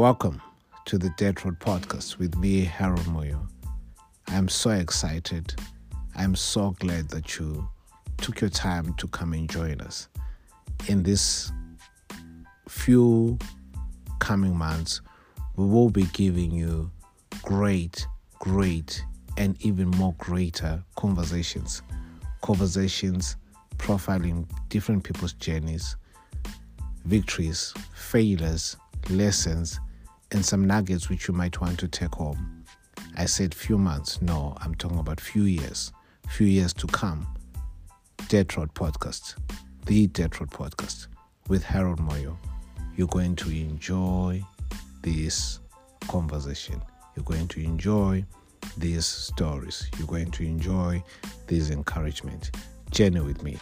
Welcome to the Dirt Road Podcast with me, Harold Moyo. I'm so excited. I'm so glad that you took your time to come and join us. In this few coming months, we will be giving you great, great, and even more greater conversations. Conversations profiling different people's journeys, victories, failures, lessons, and some nuggets which you might want to take home. I said few months. No, I'm talking about few years. Few years to come. Dirt Road Podcast. The Dirt Road Podcast with Harold Moyo. You're going to enjoy this conversation. You're going to enjoy these stories. You're going to enjoy this encouragement. Journey with me.